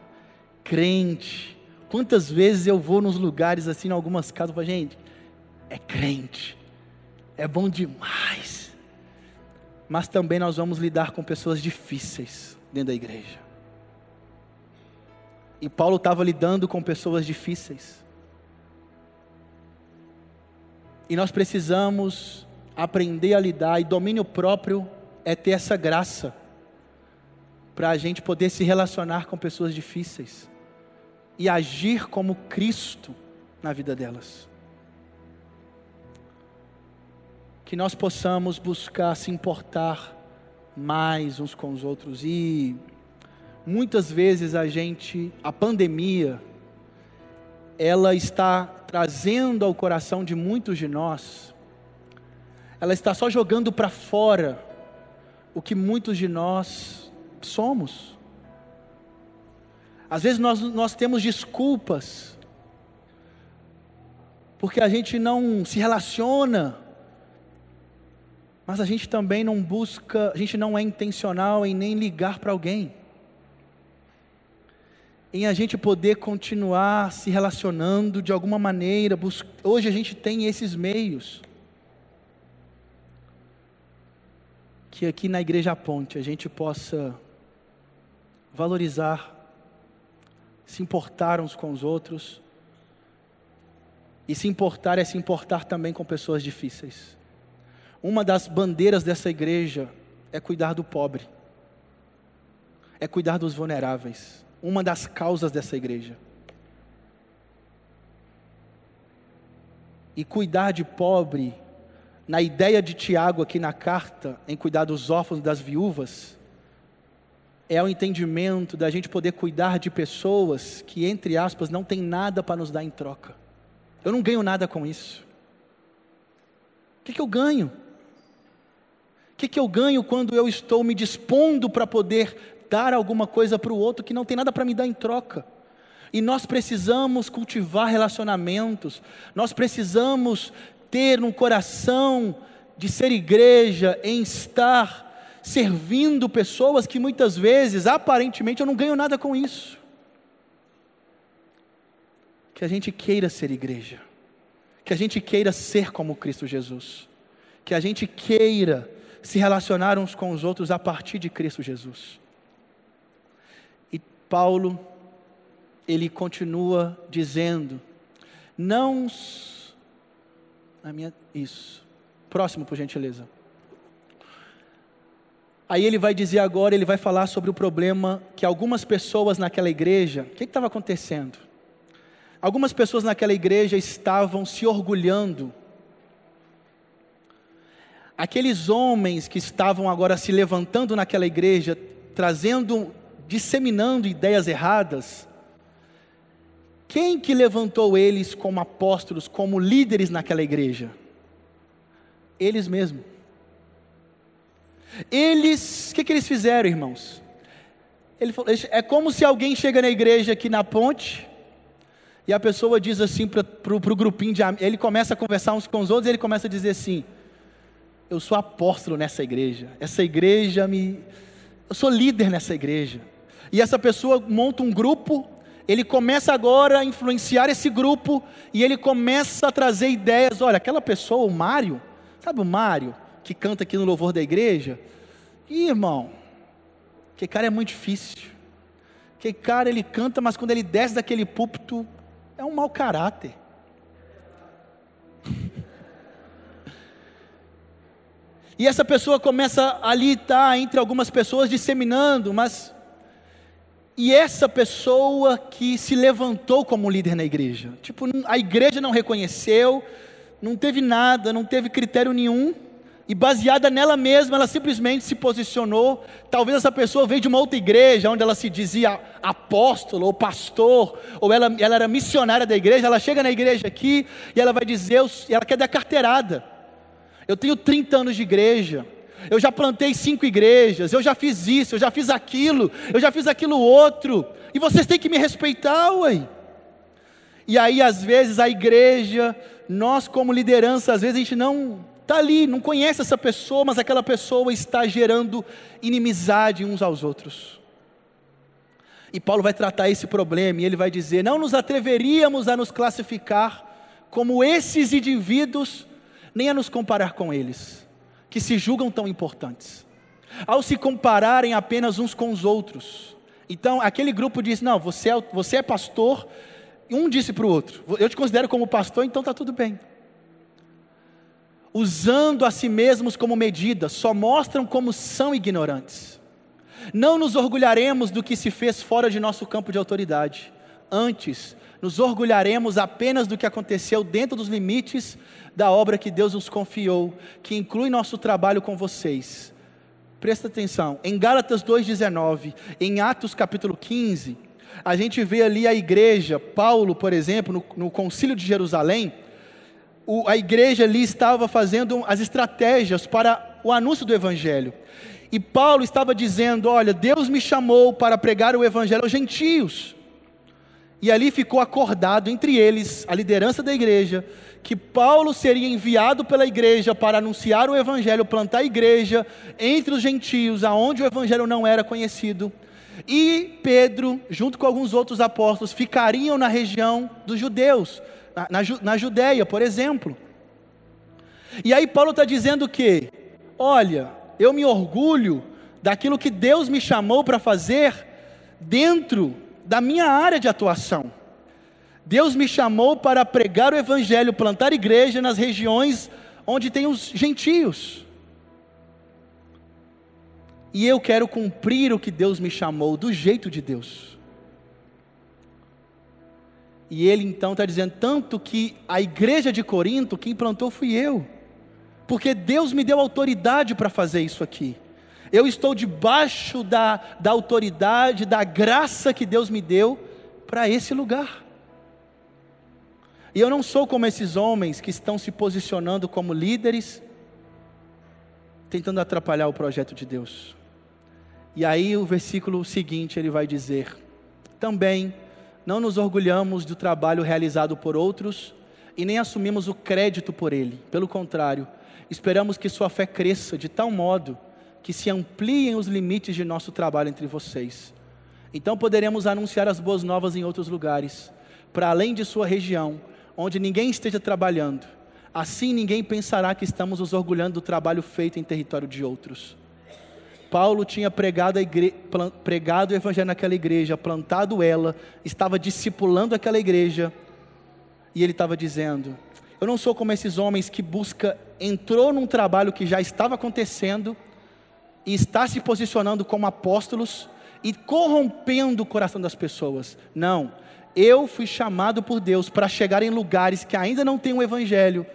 crente. Quantas vezes eu vou nos lugares assim, em algumas casas, e falo, gente, é crente, é bom demais. Mas também nós vamos lidar com pessoas difíceis dentro da igreja. E Paulo estava lidando com pessoas difíceis. E nós precisamos aprender a lidar, e domínio próprio é ter essa graça para a gente poder se relacionar com pessoas difíceis e agir como Cristo na vida delas. Que nós possamos buscar se importar mais uns com os outros e muitas vezes a gente, a pandemia, ela está trazendo ao coração de muitos de nós, ela está só jogando para fora o que muitos de nós somos. Às vezes nós, nós temos desculpas, porque a gente não se relaciona, mas a gente também não busca, a gente não é intencional em nem ligar para alguém, em a gente poder continuar se relacionando de alguma maneira. Hoje a gente tem esses meios. Que aqui na Igreja Ponte a gente possa valorizar, se importar uns com os outros. E se importar é se importar também com pessoas difíceis. Uma das bandeiras dessa igreja é cuidar do pobre, é cuidar dos vulneráveis. Uma das causas dessa igreja. E cuidar de pobre, na ideia de Tiago aqui na carta, em cuidar dos órfãos e das viúvas, é o entendimento da gente poder cuidar de pessoas que, entre aspas, não tem nada para nos dar em troca. Eu não ganho nada com isso. O que, que eu ganho? O que, que eu ganho quando eu estou me dispondo para poder dar alguma coisa para o outro que não tem nada para me dar em troca? E nós precisamos cultivar relacionamentos, nós precisamos ter um coração de ser igreja, em estar servindo pessoas que muitas vezes, aparentemente, eu não ganho nada com isso. Que a gente queira ser igreja, que a gente queira ser como Cristo Jesus, que a gente queira se relacionar uns com os outros a partir de Cristo Jesus. E Paulo, ele continua dizendo: não. A minha, isso. Próximo, por gentileza. Aí ele vai dizer agora, ele vai falar sobre o problema que algumas pessoas naquela igreja, o que estava acontecendo? Algumas pessoas naquela igreja estavam se orgulhando. Aqueles homens que estavam agora se levantando naquela igreja, trazendo, disseminando ideias erradas, quem que levantou eles como apóstolos, como líderes naquela igreja? Eles mesmos. Eles, o que, que eles fizeram, irmãos? Ele falou, é como se alguém chega na igreja aqui na ponte, e a pessoa diz assim para o grupinho de ele começa a conversar uns com os outros, e ele começa a dizer assim: Eu sou apóstolo nessa igreja, essa igreja me. Eu sou líder nessa igreja, E essa pessoa monta um grupo, ele começa agora a influenciar esse grupo e ele começa a trazer ideias. Olha, aquela pessoa, o Mário, sabe o Mário, que canta aqui no louvor da igreja? Ih, irmão, que cara é muito difícil. Que cara ele canta, mas quando ele desce daquele púlpito, é um mau caráter. E essa pessoa começa ali estar tá, entre algumas pessoas disseminando, mas e essa pessoa que se levantou como líder na igreja, tipo, a igreja não reconheceu, não teve nada, não teve critério nenhum, e baseada nela mesma, ela simplesmente se posicionou. Talvez essa pessoa veio de uma outra igreja, onde ela se dizia apóstolo ou pastor, ou ela, ela era missionária da igreja. Ela chega na igreja aqui e ela vai dizer, ela quer dar carteirada. Eu tenho 30 anos de igreja, eu já plantei cinco igrejas, eu já fiz isso, eu já fiz aquilo, eu já fiz aquilo outro, e vocês têm que me respeitar, ué. E aí, às vezes, a igreja, nós como liderança, às vezes a gente não está ali, não conhece essa pessoa, mas aquela pessoa está gerando inimizade uns aos outros. E Paulo vai tratar esse problema e ele vai dizer: não nos atreveríamos a nos classificar como esses indivíduos, nem a nos comparar com eles, que se julgam tão importantes, ao se compararem apenas uns com os outros. Então, aquele grupo diz: não, você é, você é pastor, um disse para o outro: eu te considero como pastor, então está tudo bem usando a si mesmos como medida, só mostram como são ignorantes. Não nos orgulharemos do que se fez fora de nosso campo de autoridade. Antes, nos orgulharemos apenas do que aconteceu dentro dos limites da obra que Deus nos confiou, que inclui nosso trabalho com vocês. Presta atenção, em Gálatas 2,19, em Atos capítulo 15, a gente vê ali a igreja, Paulo, por exemplo, no, no concílio de Jerusalém, o, a igreja ali estava fazendo as estratégias para o anúncio do Evangelho. E Paulo estava dizendo: Olha, Deus me chamou para pregar o Evangelho aos gentios. E ali ficou acordado entre eles, a liderança da igreja, que Paulo seria enviado pela igreja para anunciar o Evangelho, plantar a igreja entre os gentios, aonde o Evangelho não era conhecido. E Pedro, junto com alguns outros apóstolos, ficariam na região dos judeus, na, na, na Judéia, por exemplo. E aí Paulo está dizendo que, olha, eu me orgulho daquilo que Deus me chamou para fazer dentro da minha área de atuação. Deus me chamou para pregar o Evangelho, plantar igreja nas regiões onde tem os gentios. E eu quero cumprir o que Deus me chamou, do jeito de Deus. E ele então está dizendo: tanto que a igreja de Corinto, quem plantou fui eu, porque Deus me deu autoridade para fazer isso aqui. Eu estou debaixo da, da autoridade, da graça que Deus me deu para esse lugar. E eu não sou como esses homens que estão se posicionando como líderes, tentando atrapalhar o projeto de Deus. E aí o versículo seguinte ele vai dizer: também não nos orgulhamos do trabalho realizado por outros e nem assumimos o crédito por ele. Pelo contrário, esperamos que sua fé cresça de tal modo que se ampliem os limites de nosso trabalho entre vocês. Então poderemos anunciar as boas novas em outros lugares, para além de sua região, onde ninguém esteja trabalhando. Assim ninguém pensará que estamos nos orgulhando do trabalho feito em território de outros. Paulo tinha pregado, igre... pregado o evangelho naquela igreja, plantado ela, estava discipulando aquela igreja, e ele estava dizendo: Eu não sou como esses homens que busca, entrou num trabalho que já estava acontecendo, e está se posicionando como apóstolos e corrompendo o coração das pessoas. Não, eu fui chamado por Deus para chegar em lugares que ainda não têm o evangelho,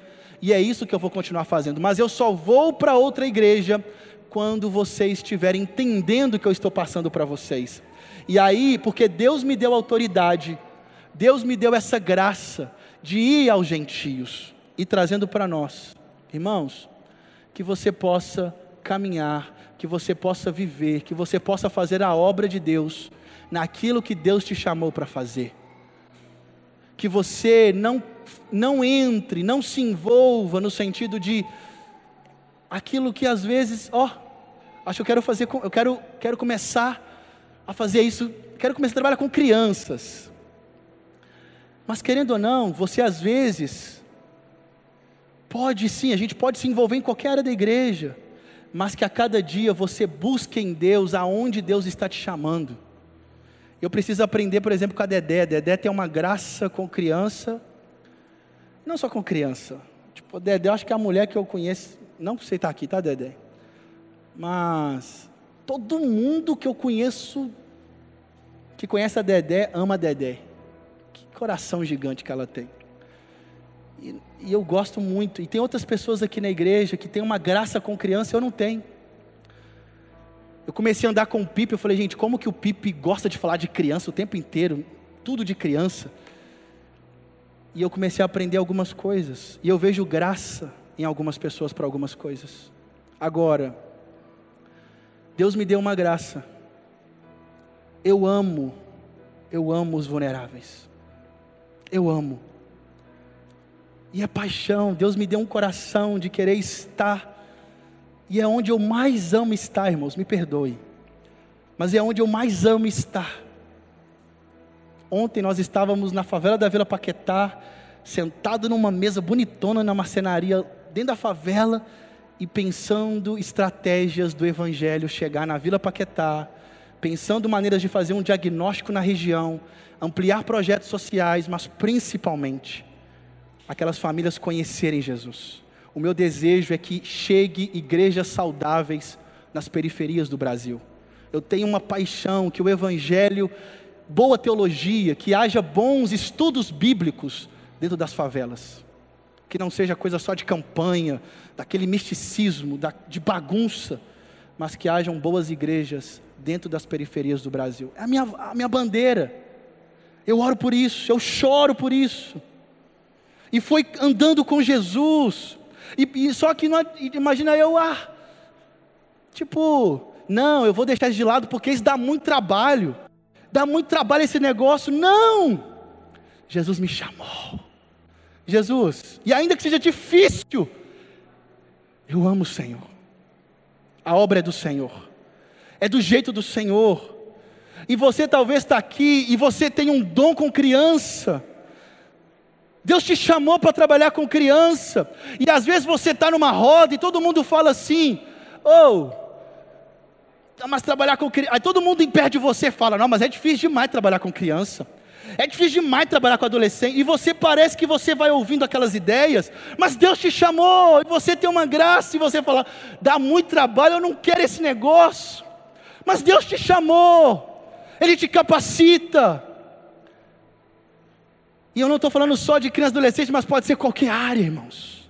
e é isso que eu vou continuar fazendo, mas eu só vou para outra igreja quando vocês estiverem entendendo o que eu estou passando para vocês. E aí, porque Deus me deu autoridade, Deus me deu essa graça de ir aos gentios e trazendo para nós, irmãos, que você possa caminhar, que você possa viver, que você possa fazer a obra de Deus naquilo que Deus te chamou para fazer. Que você não não entre, não se envolva no sentido de aquilo que às vezes, ó, acho que eu quero fazer, eu quero, quero começar a fazer isso, quero começar a trabalhar com crianças. Mas querendo ou não, você às vezes pode sim, a gente pode se envolver em qualquer área da igreja, mas que a cada dia você busque em Deus aonde Deus está te chamando. Eu preciso aprender, por exemplo, com a Dedé. Dedé tem uma graça com criança, não só com criança. Tipo, Dedé, eu acho que é a mulher que eu conheço, não que você está aqui, tá, Dedé? Mas todo mundo que eu conheço, que conhece a Dedé, ama a Dedé. Que coração gigante que ela tem. E, e eu gosto muito. E tem outras pessoas aqui na igreja que tem uma graça com criança, eu não tenho. Eu comecei a andar com o Pipe, eu falei, gente, como que o Pipe gosta de falar de criança o tempo inteiro, tudo de criança. E eu comecei a aprender algumas coisas, e eu vejo graça em algumas pessoas para algumas coisas. Agora, Deus me deu uma graça. Eu amo, eu amo os vulneráveis. Eu amo. E é paixão, Deus me deu um coração de querer estar e é onde eu mais amo estar, irmãos, me perdoe. Mas é onde eu mais amo estar. Ontem nós estávamos na favela da Vila Paquetá, sentado numa mesa bonitona na marcenaria, dentro da favela, e pensando estratégias do Evangelho chegar na Vila Paquetá, pensando maneiras de fazer um diagnóstico na região, ampliar projetos sociais, mas principalmente aquelas famílias conhecerem Jesus. O meu desejo é que chegue igrejas saudáveis nas periferias do Brasil. Eu tenho uma paixão que o Evangelho, boa teologia, que haja bons estudos bíblicos dentro das favelas. Que não seja coisa só de campanha, daquele misticismo, da, de bagunça, mas que hajam boas igrejas dentro das periferias do Brasil. É a minha, a minha bandeira. Eu oro por isso, eu choro por isso. E foi andando com Jesus e, e só que não, imagina eu, ah, tipo, não, eu vou deixar isso de lado porque isso dá muito trabalho. Dá muito trabalho esse negócio. Não! Jesus me chamou. Jesus, e ainda que seja difícil, eu amo o Senhor. A obra é do Senhor. É do jeito do Senhor. E você talvez está aqui e você tem um dom com criança. Deus te chamou para trabalhar com criança, e às vezes você está numa roda e todo mundo fala assim: oh, mas trabalhar com criança. Aí todo mundo em perto de você fala: não, mas é difícil demais trabalhar com criança. É difícil demais trabalhar com adolescente. E você parece que você vai ouvindo aquelas ideias, mas Deus te chamou, e você tem uma graça, e você fala: dá muito trabalho, eu não quero esse negócio. Mas Deus te chamou, Ele te capacita. E eu não estou falando só de crianças e adolescentes, mas pode ser qualquer área, irmãos.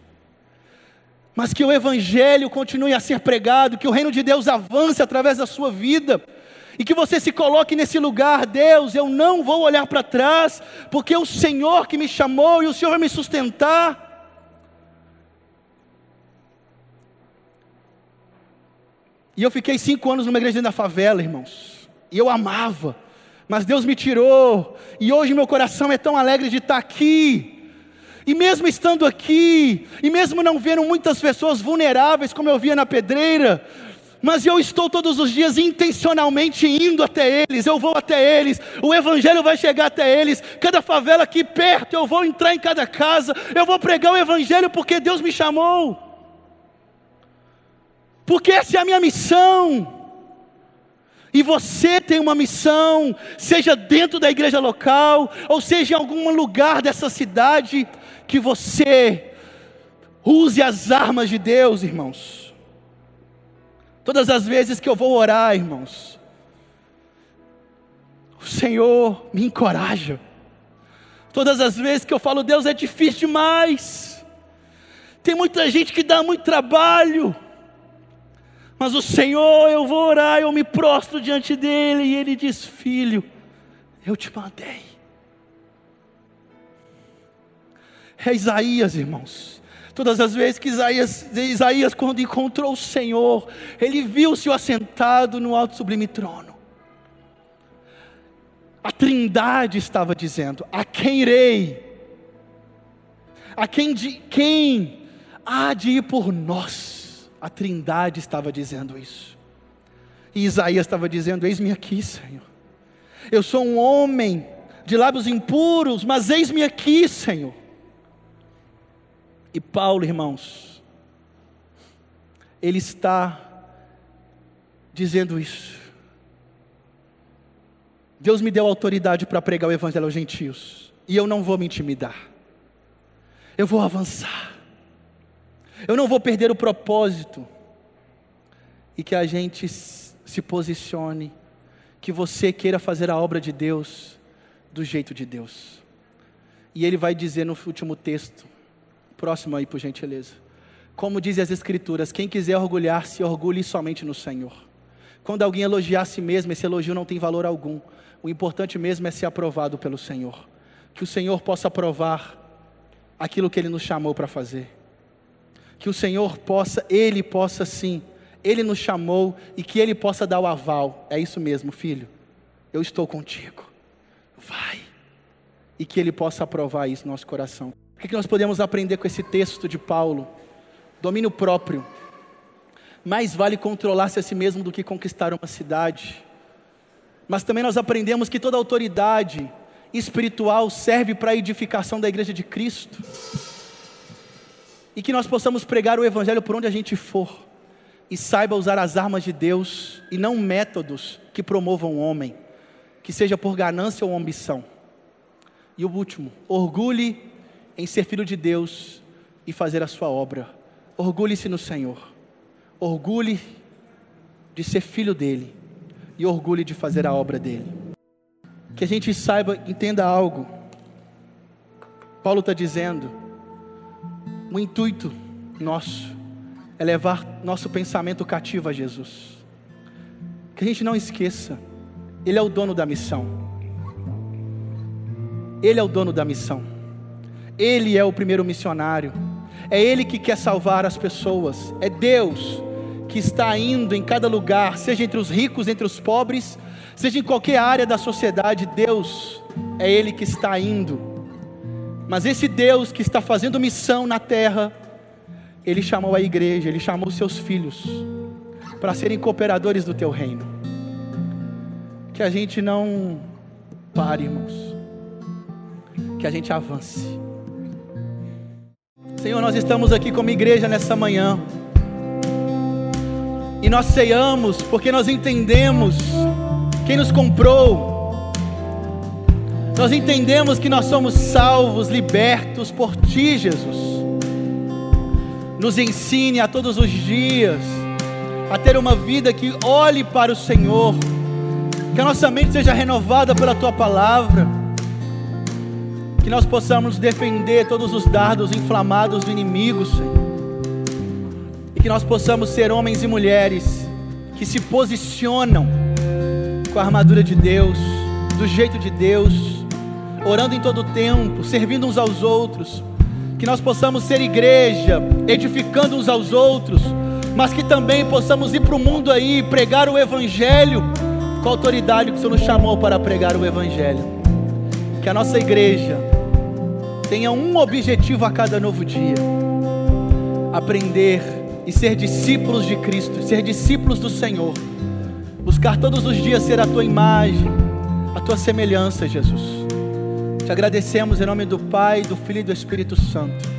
Mas que o Evangelho continue a ser pregado, que o reino de Deus avance através da sua vida, e que você se coloque nesse lugar, Deus, eu não vou olhar para trás, porque é o Senhor que me chamou e o Senhor vai me sustentar. E eu fiquei cinco anos numa igreja da favela, irmãos, e eu amava mas Deus me tirou, e hoje meu coração é tão alegre de estar aqui. E mesmo estando aqui, e mesmo não vendo muitas pessoas vulneráveis como eu via na pedreira, mas eu estou todos os dias intencionalmente indo até eles, eu vou até eles, o Evangelho vai chegar até eles, cada favela aqui perto, eu vou entrar em cada casa, eu vou pregar o Evangelho porque Deus me chamou, porque essa é a minha missão. E você tem uma missão, seja dentro da igreja local, ou seja em algum lugar dessa cidade, que você use as armas de Deus, irmãos. Todas as vezes que eu vou orar, irmãos, o Senhor me encoraja. Todas as vezes que eu falo, Deus é difícil demais. Tem muita gente que dá muito trabalho. Mas o Senhor, eu vou orar, eu me prostro diante dele, e ele diz: Filho, eu te mandei. É Isaías, irmãos. Todas as vezes que Isaías, Isaías, quando encontrou o Senhor, ele viu-se assentado no alto sublime trono. A Trindade estava dizendo: A quem irei? A quem, de, quem há de ir por nós? A Trindade estava dizendo isso. E Isaías estava dizendo: Eis-me aqui, Senhor. Eu sou um homem de lábios impuros, mas eis-me aqui, Senhor. E Paulo, irmãos, ele está dizendo isso. Deus me deu autoridade para pregar o evangelho aos gentios, e eu não vou me intimidar. Eu vou avançar. Eu não vou perder o propósito. E que a gente se posicione, que você queira fazer a obra de Deus do jeito de Deus. E ele vai dizer no último texto, próximo aí por gentileza. Como dizem as Escrituras, quem quiser orgulhar-se, orgulhe somente no Senhor. Quando alguém elogiar a si mesmo, esse elogio não tem valor algum. O importante mesmo é ser aprovado pelo Senhor. Que o Senhor possa aprovar aquilo que Ele nos chamou para fazer. Que o Senhor possa, Ele possa sim, Ele nos chamou e que Ele possa dar o aval. É isso mesmo, filho. Eu estou contigo. Vai. E que Ele possa aprovar isso no nosso coração. O que nós podemos aprender com esse texto de Paulo? Domínio próprio. Mais vale controlar-se a si mesmo do que conquistar uma cidade. Mas também nós aprendemos que toda autoridade, espiritual serve para a edificação da igreja de Cristo. E que nós possamos pregar o Evangelho por onde a gente for. E saiba usar as armas de Deus e não métodos que promovam o homem, que seja por ganância ou ambição. E o último, orgulhe em ser filho de Deus e fazer a sua obra. Orgulhe-se no Senhor. Orgulhe de ser filho dele e orgulhe de fazer a obra dele que a gente saiba, entenda algo. Paulo está dizendo, o intuito nosso é levar nosso pensamento cativo a Jesus. Que a gente não esqueça, Ele é o dono da missão. Ele é o dono da missão. Ele é o primeiro missionário. É Ele que quer salvar as pessoas. É Deus que está indo em cada lugar, seja entre os ricos, entre os pobres, seja em qualquer área da sociedade, Deus é Ele que está indo. Mas esse Deus que está fazendo missão na terra, Ele chamou a igreja, Ele chamou seus filhos para serem cooperadores do Teu reino. Que a gente não pare, irmãos, que a gente avance. Senhor, nós estamos aqui como igreja nessa manhã. E nós ceiamos porque nós entendemos quem nos comprou. Nós entendemos que nós somos salvos, libertos por Ti, Jesus. Nos ensine a todos os dias a ter uma vida que olhe para o Senhor, que a nossa mente seja renovada pela Tua palavra, que nós possamos defender todos os dardos inflamados do inimigo, Senhor, e que nós possamos ser homens e mulheres que se posicionam com a armadura de Deus, do jeito de Deus, orando em todo tempo, servindo uns aos outros, que nós possamos ser igreja, edificando uns aos outros, mas que também possamos ir para o mundo aí pregar o Evangelho com a autoridade que o Senhor nos chamou para pregar o Evangelho. Que a nossa igreja tenha um objetivo a cada novo dia: aprender e ser discípulos de Cristo, ser discípulos do Senhor buscar todos os dias ser a tua imagem, a tua semelhança, Jesus. Te agradecemos em nome do Pai, do Filho e do Espírito Santo.